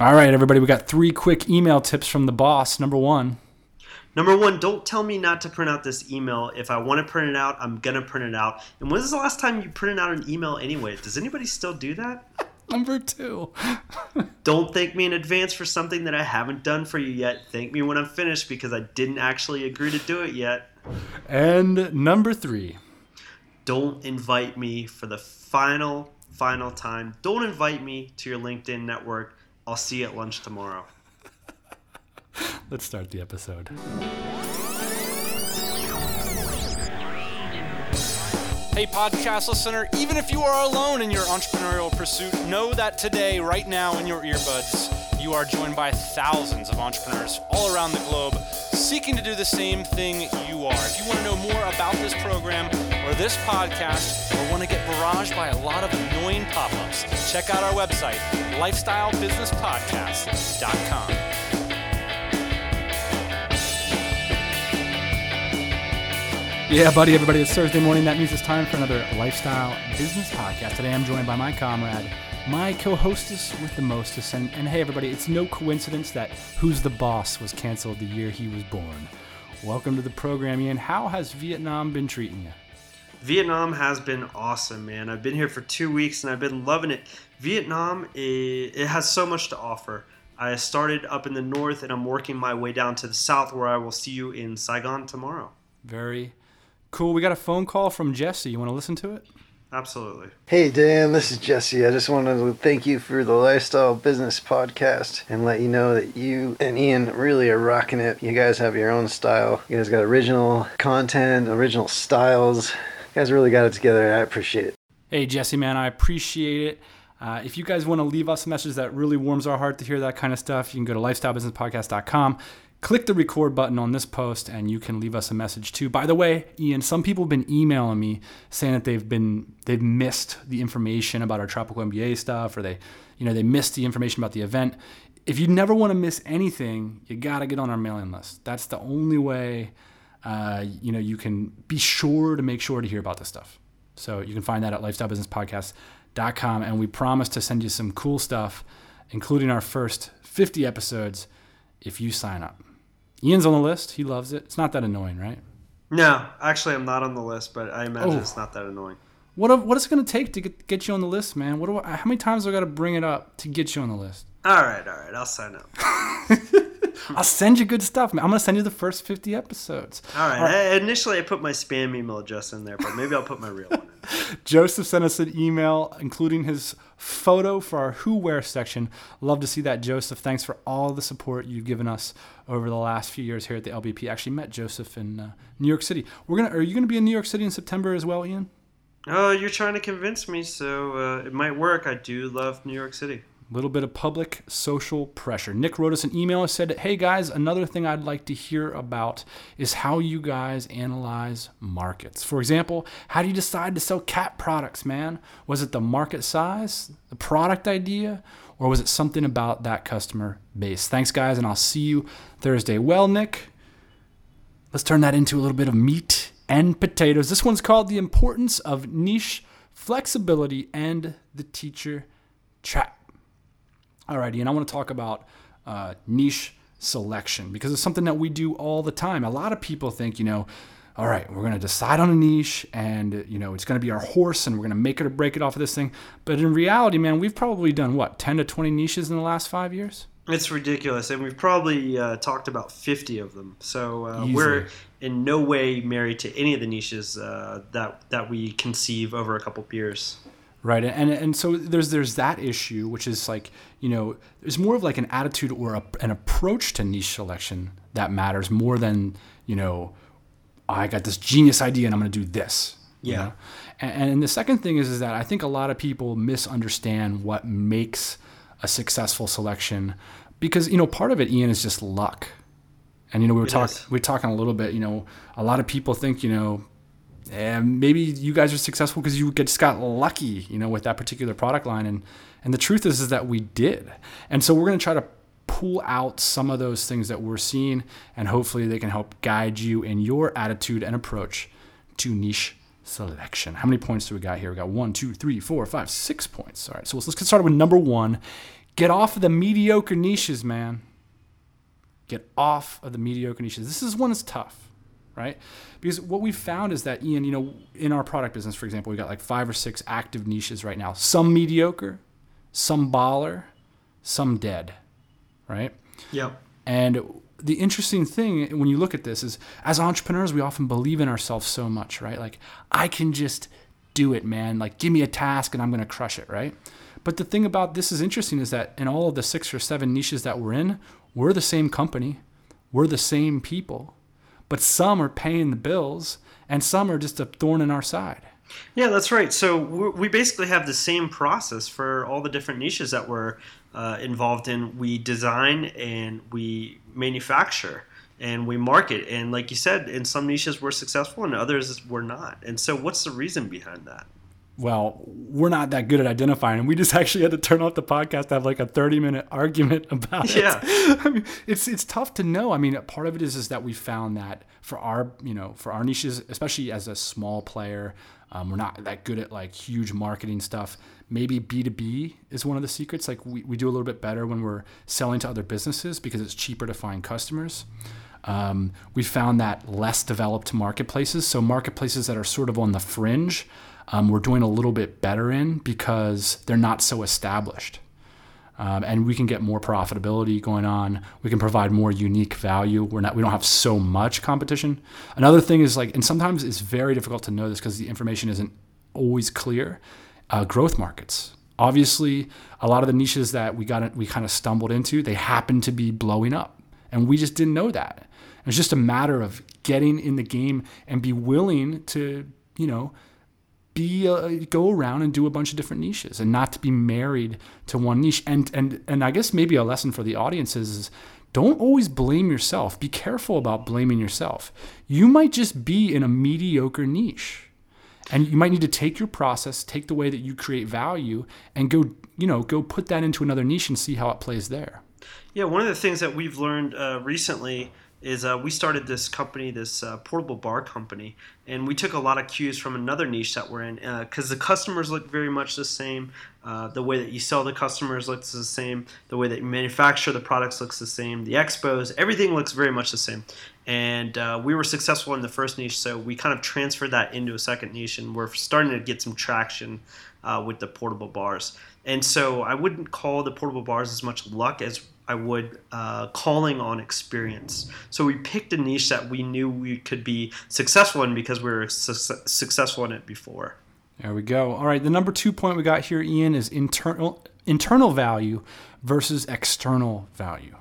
All right, everybody, we got three quick email tips from the boss. Number one. Number one, don't tell me not to print out this email. If I want to print it out, I'm gonna print it out. And when's the last time you printed out an email anyway? Does anybody still do that? Number two. don't thank me in advance for something that I haven't done for you yet. Thank me when I'm finished because I didn't actually agree to do it yet. And number three. Don't invite me for the final, final time. Don't invite me to your LinkedIn network. I'll see you at lunch tomorrow. Let's start the episode. Hey, podcast listener, even if you are alone in your entrepreneurial pursuit, know that today, right now, in your earbuds, you are joined by thousands of entrepreneurs all around the globe seeking to do the same thing you are. If you want to know more about this program or this podcast, or want to get barraged by a lot of annoying pop ups, check out our website, lifestylebusinesspodcast.com. Yeah, buddy, everybody, it's Thursday morning. That means it's time for another Lifestyle Business Podcast. Today I'm joined by my comrade, my co hostess with the mostest. And, and hey, everybody, it's no coincidence that Who's the Boss was canceled the year he was born. Welcome to the program, Ian. How has Vietnam been treating you? Vietnam has been awesome, man. I've been here for two weeks and I've been loving it. Vietnam, it, it has so much to offer. I started up in the north and I'm working my way down to the south where I will see you in Saigon tomorrow. Very Cool. We got a phone call from Jesse. You want to listen to it? Absolutely. Hey, Dan, this is Jesse. I just wanted to thank you for the Lifestyle Business Podcast and let you know that you and Ian really are rocking it. You guys have your own style. You guys got original content, original styles. Guys really got it together. I appreciate it. Hey, Jesse, man, I appreciate it. Uh, if you guys want to leave us a message that really warms our heart to hear that kind of stuff, you can go to lifestylebusinesspodcast.com click the record button on this post and you can leave us a message too. By the way, Ian, some people have been emailing me saying that they've been they've missed the information about our tropical MBA stuff or they you know they missed the information about the event. If you never want to miss anything, you got to get on our mailing list. That's the only way uh, you know you can be sure to make sure to hear about this stuff. So you can find that at lifestylebusinesspodcast.com and we promise to send you some cool stuff including our first 50 episodes if you sign up. Ian's on the list. He loves it. It's not that annoying, right? No, actually, I'm not on the list, but I imagine oh. it's not that annoying. What what is it going to take to get, get you on the list, man? What do I, how many times do I got to bring it up to get you on the list? All right, all right, I'll sign up. I'll send you good stuff. I'm gonna send you the first 50 episodes. All right. All right. I, initially, I put my spam email address in there, but maybe I'll put my real one. in. Joseph sent us an email, including his photo for our Who Wear section. Love to see that, Joseph. Thanks for all the support you've given us over the last few years here at the LBP. I actually met Joseph in uh, New York City. We're gonna. Are you gonna be in New York City in September as well, Ian? Oh, you're trying to convince me, so uh, it might work. I do love New York City. A little bit of public social pressure. Nick wrote us an email and said, Hey guys, another thing I'd like to hear about is how you guys analyze markets. For example, how do you decide to sell cat products, man? Was it the market size, the product idea, or was it something about that customer base? Thanks, guys, and I'll see you Thursday. Well, Nick, let's turn that into a little bit of meat and potatoes. This one's called The Importance of Niche Flexibility and the Teacher Trap. Alrighty, and I want to talk about uh, niche selection because it's something that we do all the time. A lot of people think, you know, all right, we're going to decide on a niche and, you know, it's going to be our horse and we're going to make it or break it off of this thing. But in reality, man, we've probably done what, 10 to 20 niches in the last five years? It's ridiculous. And we've probably uh, talked about 50 of them. So uh, we're in no way married to any of the niches uh, that, that we conceive over a couple of years right? And and so there's there's that issue which is like you know there's more of like an attitude or a, an approach to niche selection that matters more than you know i got this genius idea and i'm going to do this yeah. you know? and, and the second thing is is that i think a lot of people misunderstand what makes a successful selection because you know part of it ian is just luck. And you know we were talking we are talking a little bit you know a lot of people think you know and maybe you guys are successful because you just got lucky, you know, with that particular product line. And and the truth is is that we did. And so we're going to try to pull out some of those things that we're seeing, and hopefully they can help guide you in your attitude and approach to niche selection. How many points do we got here? We got one, two, three, four, five, six points. All right, so let's, let's get started with number one. Get off of the mediocre niches, man. Get off of the mediocre niches. This is one that's tough, right? Because what we've found is that, Ian, you know, in our product business, for example, we got like five or six active niches right now. Some mediocre, some baller, some dead, right? Yep. And the interesting thing when you look at this is as entrepreneurs, we often believe in ourselves so much, right? Like, I can just do it, man. Like, give me a task and I'm going to crush it, right? But the thing about this is interesting is that in all of the six or seven niches that we're in, we're the same company, we're the same people, but some are paying the bills and some are just a thorn in our side. Yeah, that's right. So we basically have the same process for all the different niches that we're uh, involved in. We design and we manufacture and we market. And like you said, in some niches we're successful, and others we're not. And so, what's the reason behind that? Well, we're not that good at identifying. And we just actually had to turn off the podcast to have like a 30 minute argument about it. Yeah. I mean, it's, it's tough to know. I mean, part of it is, is that we found that for our, you know, for our niches, especially as a small player, um, we're not that good at like huge marketing stuff. Maybe B2B is one of the secrets. Like we, we do a little bit better when we're selling to other businesses because it's cheaper to find customers. Um, we found that less developed marketplaces, so marketplaces that are sort of on the fringe, um, we're doing a little bit better in because they're not so established. Um, and we can get more profitability going on. We can provide more unique value. We're not, we don't have so much competition. Another thing is like, and sometimes it's very difficult to know this because the information isn't always clear. Uh, growth markets. Obviously, a lot of the niches that we got, we kind of stumbled into, they happen to be blowing up, and we just didn't know that. It's just a matter of getting in the game and be willing to, you know, be uh, go around and do a bunch of different niches and not to be married to one niche. And and and I guess maybe a lesson for the audiences is don't always blame yourself. Be careful about blaming yourself. You might just be in a mediocre niche. And you might need to take your process, take the way that you create value and go, you know, go put that into another niche and see how it plays there. Yeah, one of the things that we've learned uh, recently is uh, we started this company, this uh, portable bar company, and we took a lot of cues from another niche that we're in because uh, the customers look very much the same. Uh, the way that you sell the customers looks the same. The way that you manufacture the products looks the same. The expos, everything looks very much the same. And uh, we were successful in the first niche, so we kind of transferred that into a second niche, and we're starting to get some traction uh, with the portable bars. And so I wouldn't call the portable bars as much luck as I would uh, calling on experience. So we picked a niche that we knew we could be successful in because we were su- successful in it before. There we go. All right, the number two point we got here, Ian, is internal internal value versus external value.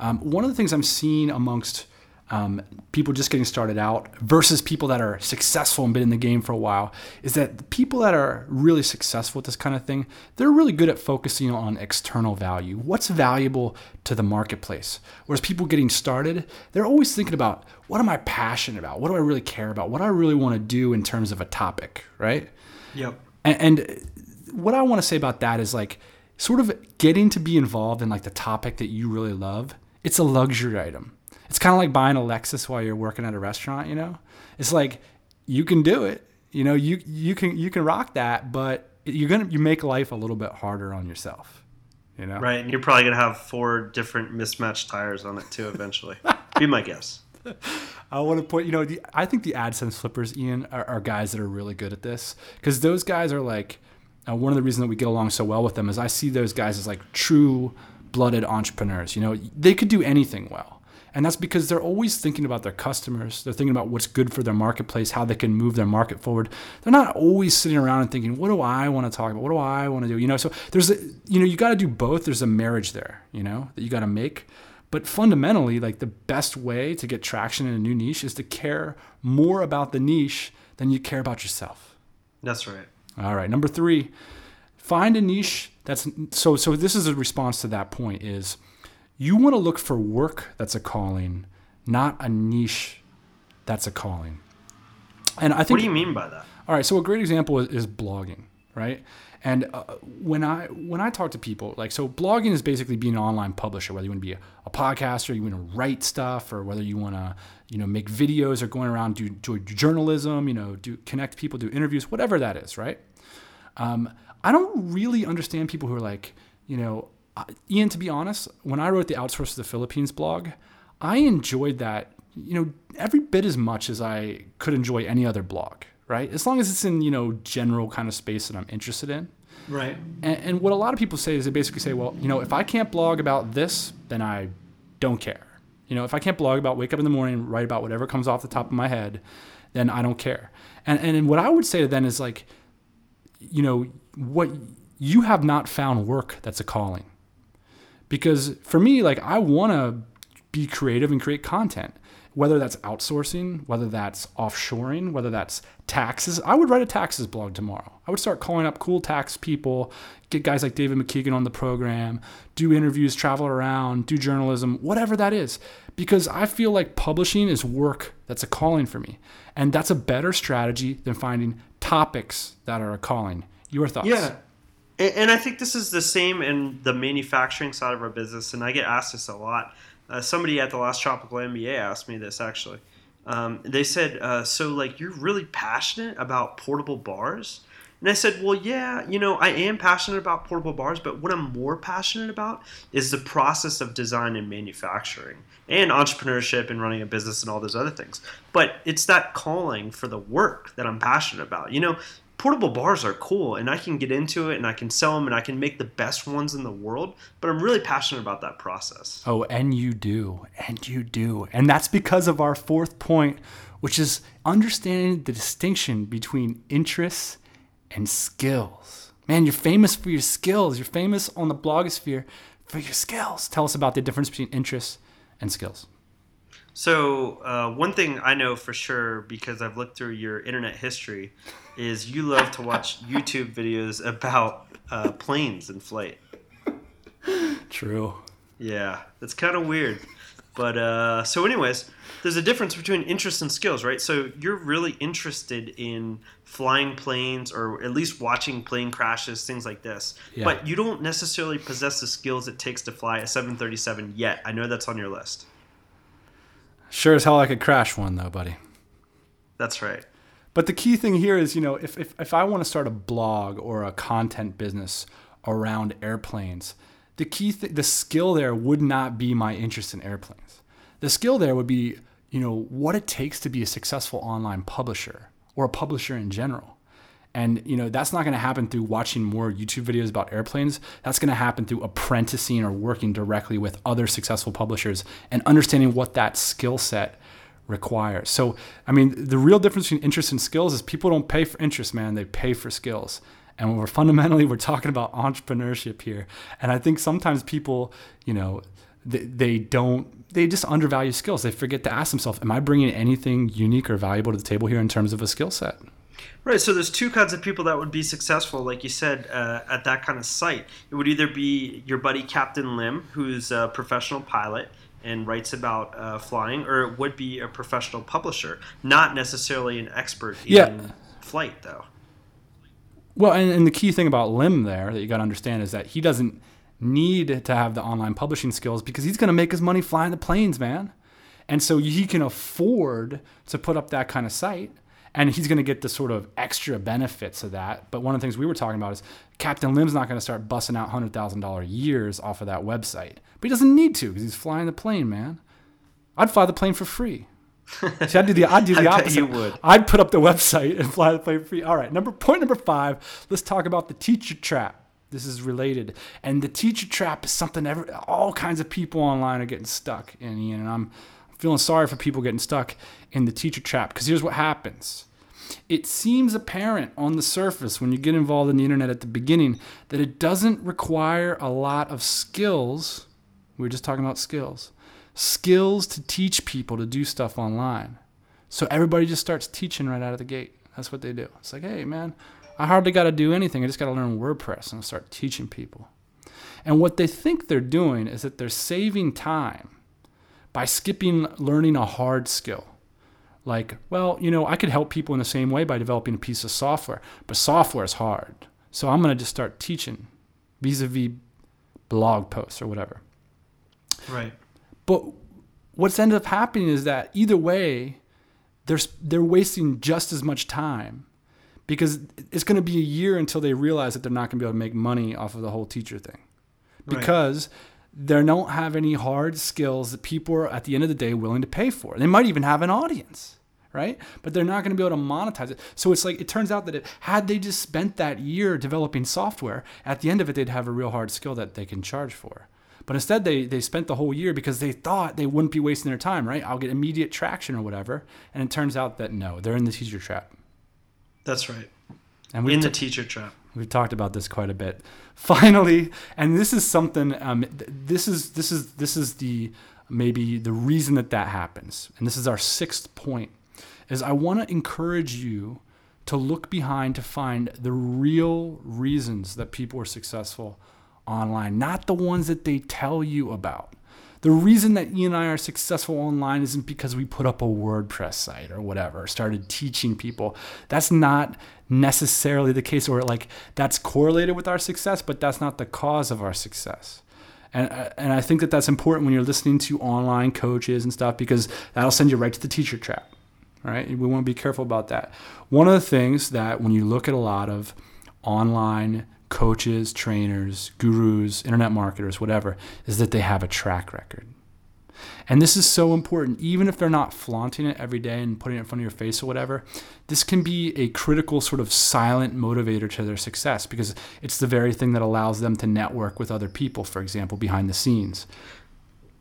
Um, one of the things I'm seeing amongst um, people just getting started out versus people that are successful and been in the game for a while is that the people that are really successful with this kind of thing they're really good at focusing on external value what's valuable to the marketplace. Whereas people getting started they're always thinking about what am i passionate about? What do i really care about? What do i really want to do in terms of a topic right? Yep. And, and what i want to say about that is like sort of getting to be involved in like the topic that you really love it's a luxury item it's kind of like buying a Lexus while you're working at a restaurant, you know? It's like you can do it. You know, you you can you can rock that, but you're going to you make life a little bit harder on yourself. You know? Right, and you're probably going to have four different mismatched tires on it too eventually. Be my guess. I want to point, you know, the, I think the AdSense flippers, Ian, are, are guys that are really good at this because those guys are like, uh, one of the reasons that we get along so well with them is I see those guys as like true blooded entrepreneurs. You know, they could do anything well. And that's because they're always thinking about their customers. They're thinking about what's good for their marketplace, how they can move their market forward. They're not always sitting around and thinking, what do I want to talk about? What do I want to do? You know, so there's a, you know, you got to do both. There's a marriage there, you know, that you got to make. But fundamentally, like the best way to get traction in a new niche is to care more about the niche than you care about yourself. That's right. All right. Number three, find a niche that's so so this is a response to that point is you want to look for work that's a calling, not a niche that's a calling. And I think. What do you mean by that? All right, so a great example is, is blogging, right? And uh, when I when I talk to people, like so, blogging is basically being an online publisher. Whether you want to be a, a podcaster, you want to write stuff, or whether you want to you know make videos or going around do, do journalism, you know, do connect people, do interviews, whatever that is, right? Um, I don't really understand people who are like, you know, Ian, to be honest, when I wrote the Outsource to the Philippines blog, I enjoyed that, you know, every bit as much as I could enjoy any other blog, right? As long as it's in, you know, general kind of space that I'm interested in. Right. And, and what a lot of people say is they basically say, well, you know, if I can't blog about this, then I don't care. You know, if I can't blog about wake up in the morning and write about whatever comes off the top of my head, then I don't care. And and what I would say to them is like, you know, what you have not found work that's a calling. Because for me, like I want to be creative and create content whether that's outsourcing, whether that's offshoring, whether that's taxes. I would write a taxes blog tomorrow. I would start calling up cool tax people, get guys like David McKeegan on the program, do interviews, travel around, do journalism, whatever that is. Because I feel like publishing is work that's a calling for me. And that's a better strategy than finding topics that are a calling. Your thoughts? Yeah. And I think this is the same in the manufacturing side of our business. And I get asked this a lot uh, somebody at the last Tropical MBA asked me this actually. Um, they said, uh, "So like you're really passionate about portable bars?" And I said, "Well, yeah, you know, I am passionate about portable bars, but what I'm more passionate about is the process of design and manufacturing." and entrepreneurship and running a business and all those other things. But it's that calling for the work that I'm passionate about. You know, portable bars are cool and I can get into it and I can sell them and I can make the best ones in the world, but I'm really passionate about that process. Oh, and you do. And you do. And that's because of our fourth point, which is understanding the distinction between interests and skills. Man, you're famous for your skills. You're famous on the blogosphere for your skills. Tell us about the difference between interests and skills. So, uh, one thing I know for sure because I've looked through your internet history is you love to watch YouTube videos about uh, planes in flight. True. Yeah, that's kind of weird. But uh, so, anyways, there's a difference between interest and skills, right? So you're really interested in flying planes or at least watching plane crashes, things like this. Yeah. But you don't necessarily possess the skills it takes to fly a 737 yet. I know that's on your list. Sure as hell I could crash one though, buddy. That's right. But the key thing here is, you know, if, if, if I want to start a blog or a content business around airplanes, the key th- the skill there would not be my interest in airplanes. The skill there would be, you know, what it takes to be a successful online publisher or a publisher in general. And you know that's not going to happen through watching more YouTube videos about airplanes. That's going to happen through apprenticing or working directly with other successful publishers and understanding what that skill set requires. So, I mean, the real difference between interest and skills is people don't pay for interest, man. They pay for skills. And we're fundamentally we're talking about entrepreneurship here. And I think sometimes people, you know, they, they don't they just undervalue skills. They forget to ask themselves, am I bringing anything unique or valuable to the table here in terms of a skill set? Right. So there's two kinds of people that would be successful, like you said, uh, at that kind of site. It would either be your buddy Captain Lim, who's a professional pilot and writes about uh, flying, or it would be a professional publisher, not necessarily an expert in yeah. flight, though. Well, and, and the key thing about Lim there that you got to understand is that he doesn't need to have the online publishing skills because he's going to make his money flying the planes, man. And so he can afford to put up that kind of site and he's going to get the sort of extra benefits of that. But one of the things we were talking about is Captain Lim's not going to start busting out hundred thousand dollar years off of that website, but he doesn't need to because he's flying the plane, man. I'd fly the plane for free. See, I'd do the I'd do the opposite. you would. I'd put up the website and fly the plane for free. All right, number point number five. Let's talk about the teacher trap. This is related, and the teacher trap is something every all kinds of people online are getting stuck in. Ian, and I'm feeling sorry for people getting stuck in the teacher trap because here's what happens. It seems apparent on the surface when you get involved in the internet at the beginning that it doesn't require a lot of skills. We were just talking about skills. Skills to teach people to do stuff online. So everybody just starts teaching right out of the gate. That's what they do. It's like, hey, man, I hardly got to do anything. I just got to learn WordPress and start teaching people. And what they think they're doing is that they're saving time by skipping learning a hard skill. Like, well, you know, I could help people in the same way by developing a piece of software, but software is hard. So I'm going to just start teaching vis a vis blog posts or whatever. Right. But what's ended up happening is that either way, they're, they're wasting just as much time because it's going to be a year until they realize that they're not going to be able to make money off of the whole teacher thing Right. They don't have any hard skills that people are at the end of the day willing to pay for. They might even have an audience, right? But they're not going to be able to monetize it. So it's like it turns out that it, had they just spent that year developing software, at the end of it they'd have a real hard skill that they can charge for. But instead, they, they spent the whole year because they thought they wouldn't be wasting their time, right? I'll get immediate traction or whatever. And it turns out that no, they're in the teacher trap. That's right. And In we've, the t- teacher trap. We've talked about this quite a bit. Finally, and this is something. Um, th- this is this is this is the maybe the reason that that happens. And this is our sixth point. Is I want to encourage you to look behind to find the real reasons that people are successful online, not the ones that they tell you about. The reason that Ian and I are successful online isn't because we put up a WordPress site or whatever, started teaching people. That's not necessarily the case, or like that's correlated with our success, but that's not the cause of our success. And, uh, and I think that that's important when you're listening to online coaches and stuff because that'll send you right to the teacher trap right? We want to be careful about that. One of the things that when you look at a lot of online coaches, trainers, gurus, internet marketers, whatever, is that they have a track record. And this is so important, even if they're not flaunting it every day and putting it in front of your face or whatever. This can be a critical sort of silent motivator to their success because it's the very thing that allows them to network with other people, for example, behind the scenes.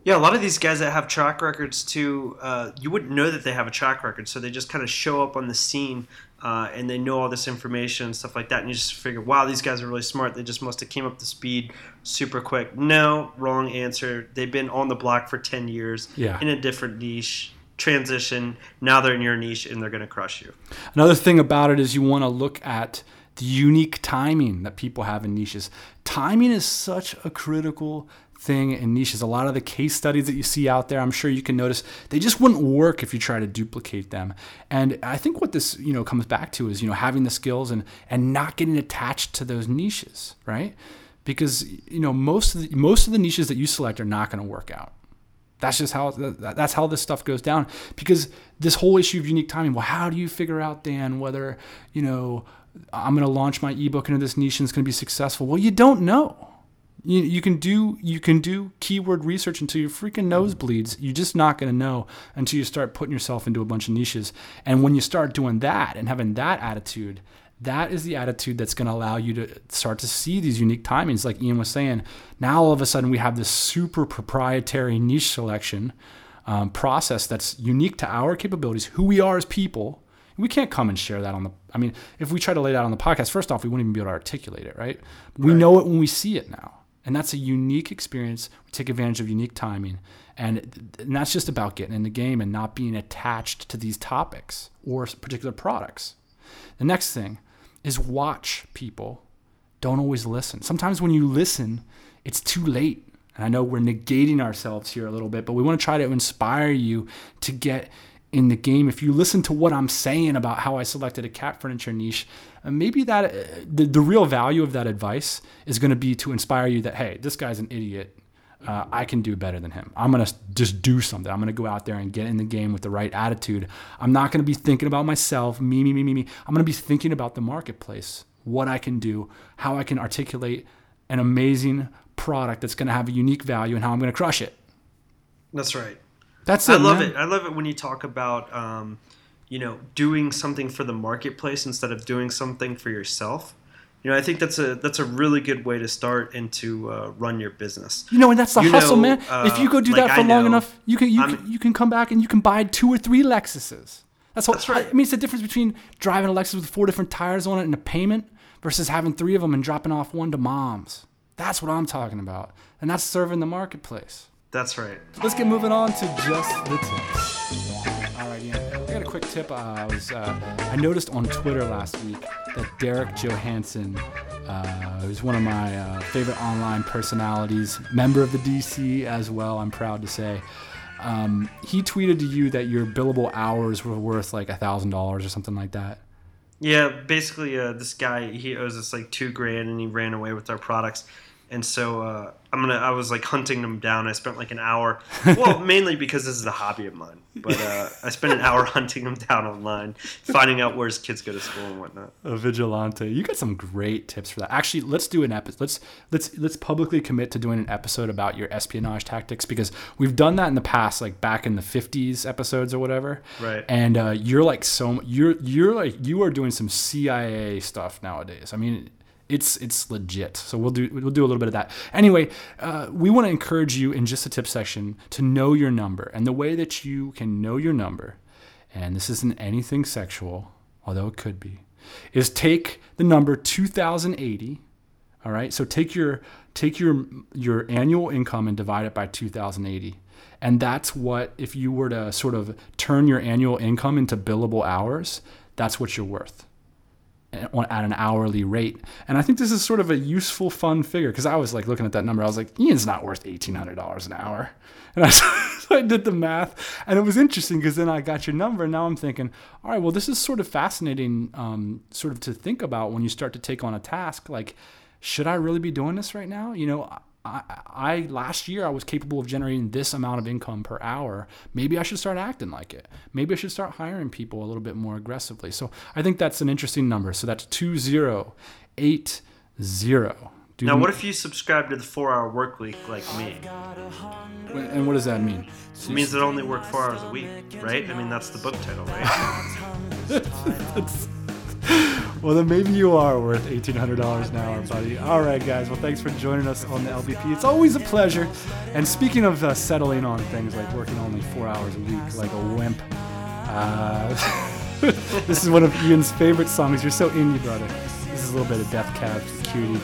Yeah, a lot of these guys that have track records too, uh, you wouldn't know that they have a track record, so they just kind of show up on the scene uh, and they know all this information and stuff like that, and you just figure, wow, these guys are really smart. They just must have came up to speed super quick. No, wrong answer. They've been on the block for ten years Yeah. in a different niche. Transition. Now they're in your niche and they're going to crush you. Another thing about it is you want to look at the unique timing that people have in niches. Timing is such a critical thing in niches. A lot of the case studies that you see out there, I'm sure you can notice, they just wouldn't work if you try to duplicate them. And I think what this, you know, comes back to is, you know, having the skills and and not getting attached to those niches, right? Because, you know, most of the, most of the niches that you select are not going to work out. That's just how that's how this stuff goes down. Because this whole issue of unique timing. Well, how do you figure out, Dan, whether you know I'm going to launch my ebook into this niche and it's going to be successful? Well, you don't know. You, you can do you can do keyword research until your freaking nose bleeds. You're just not going to know until you start putting yourself into a bunch of niches. And when you start doing that and having that attitude, that is the attitude that's going to allow you to start to see these unique timings like ian was saying now all of a sudden we have this super proprietary niche selection um, process that's unique to our capabilities who we are as people we can't come and share that on the i mean if we try to lay that on the podcast first off we wouldn't even be able to articulate it right we Right. know it when we see it now and that's a unique experience we take advantage of unique timing and, and that's just about getting in the game and not being attached to these topics or particular products the next thing is watch people. Don't always listen. Sometimes when you listen, it's too late. And I know we're negating ourselves here a little bit, but we want to try to inspire you to get in the game. If you listen to what I'm saying about how I selected a cat furniture niche, uh, maybe that uh, the, the real value of that advice is going to be to inspire you that hey, this guy's an idiot uh, I can do better than him. I'm going to just do something. I'm going to go out there and get in the game with the right attitude. I'm not going to be thinking about myself, me, me, me, me, me. I'm going to be thinking about the marketplace, what I can do, how I can articulate an amazing product that's going to have a unique value, and how I'm going to crush it. That's right. That's it. I love man. it. I love it when you talk about, um, you know, doing something for the marketplace instead of doing something for yourself. You know, I think that's a that's a really good way to start and to uh, run your business. You know, and that's the You hustle, know, man. if you uh, go do like that for I long know, enough, you can you I'm- can, you can come back and you can buy two or three Lexuses. That's what That's right. I mean. It's the difference between driving a Lexus with four different tires on it and a payment versus having three of them and dropping off one to moms. That's what I'm talking about, and that's serving the marketplace. That's right. Let's get moving on to just the tips. All right, yeah. I got a quick tip. Uh, I was uh, I noticed on Twitter last week that Derek Johansson, uh, who's one of my uh, favorite online personalities, member of the DC as well. I'm proud to say. Um, he tweeted to you that your billable hours were worth like a thousand dollars or something like that. Yeah, basically, uh, this guy he owes us like two grand, and he ran away with our products. and so uh, I'm gonna. I was like hunting them down. I spent like an hour. Well, mainly because this is a hobby of mine. But uh, I spent an hour hunting them down online, finding out where his kids go to school and whatnot. A vigilante. You got some great tips for that. Actually, let's do an episode. Let's let's let's publicly commit to doing an episode about your espionage tactics because we've done that in the past, like back in the '50s episodes or whatever. Right. And uh, you're like so you're you're like you are doing some CIA stuff nowadays. I mean it's it's legit. So we'll do we'll do a little bit of that. Anyway, uh, we want to encourage you in just the tip section to know your number, and the way that you can know your number, and this isn't anything sexual, although it could be, is take the number 2080. All right, so take your take your your annual income and divide it by 2080. And that's what, if you were to sort of turn your annual income into billable hours, that's what you're worth at an hourly rate. And I think this is sort of a useful, fun figure because I was like looking at that number. I was like, Ian's not worth $1,800 an hour. And I, so I did the math and it was interesting because then I got your number. And now I'm thinking, all right, well, this is sort of fascinating, um, sort of to think about when you start to take on a task. Like, should I really be doing this right now? You know, I, I, last year I was capable of generating this amount of income per hour. Maybe I should start acting like it. Maybe I should start hiring people a little bit more aggressively. So I think that's an interesting number. So that's two zero eight zero. Do now, what if you subscribe to the four-hour work week like me? And what does that mean? It means that I only work four hours a week, right? I mean, that's the book title, right? well, then maybe you are worth $1,800 an hour, buddy. All right, guys. Well, thanks for joining us on the LBP. It's always a pleasure. And speaking of uh, settling on things like working only four hours a week like a wimp, uh, this is one of Ian's favorite songs. You're so indie, brother. This is a little bit of Death Cab Cutie.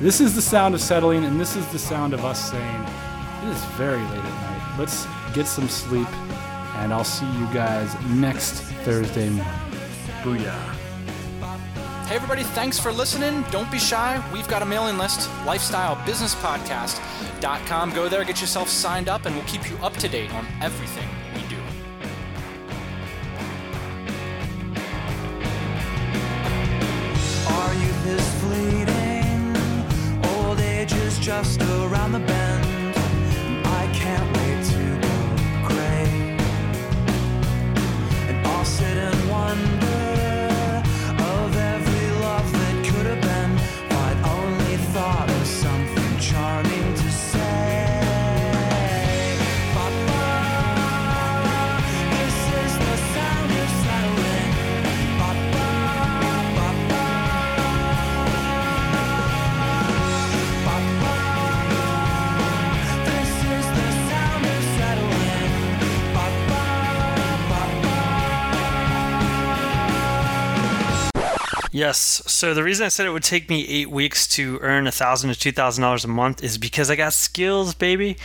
This is the sound of settling, and this is the sound of us saying, it is very late at night. Let's get some sleep, and I'll see you guys next Thursday morning. Booyah. Hey, everybody, thanks for listening. Don't be shy. We've got a mailing list, lifestylebusinesspodcast.com. Go there, get yourself signed up, and we'll keep you up to date on everything we do. Fleeting, old age is just around the bend. Yes. So the reason I said it would take me eight weeks to earn a thousand to two thousand dollars a month is because I got skills, baby.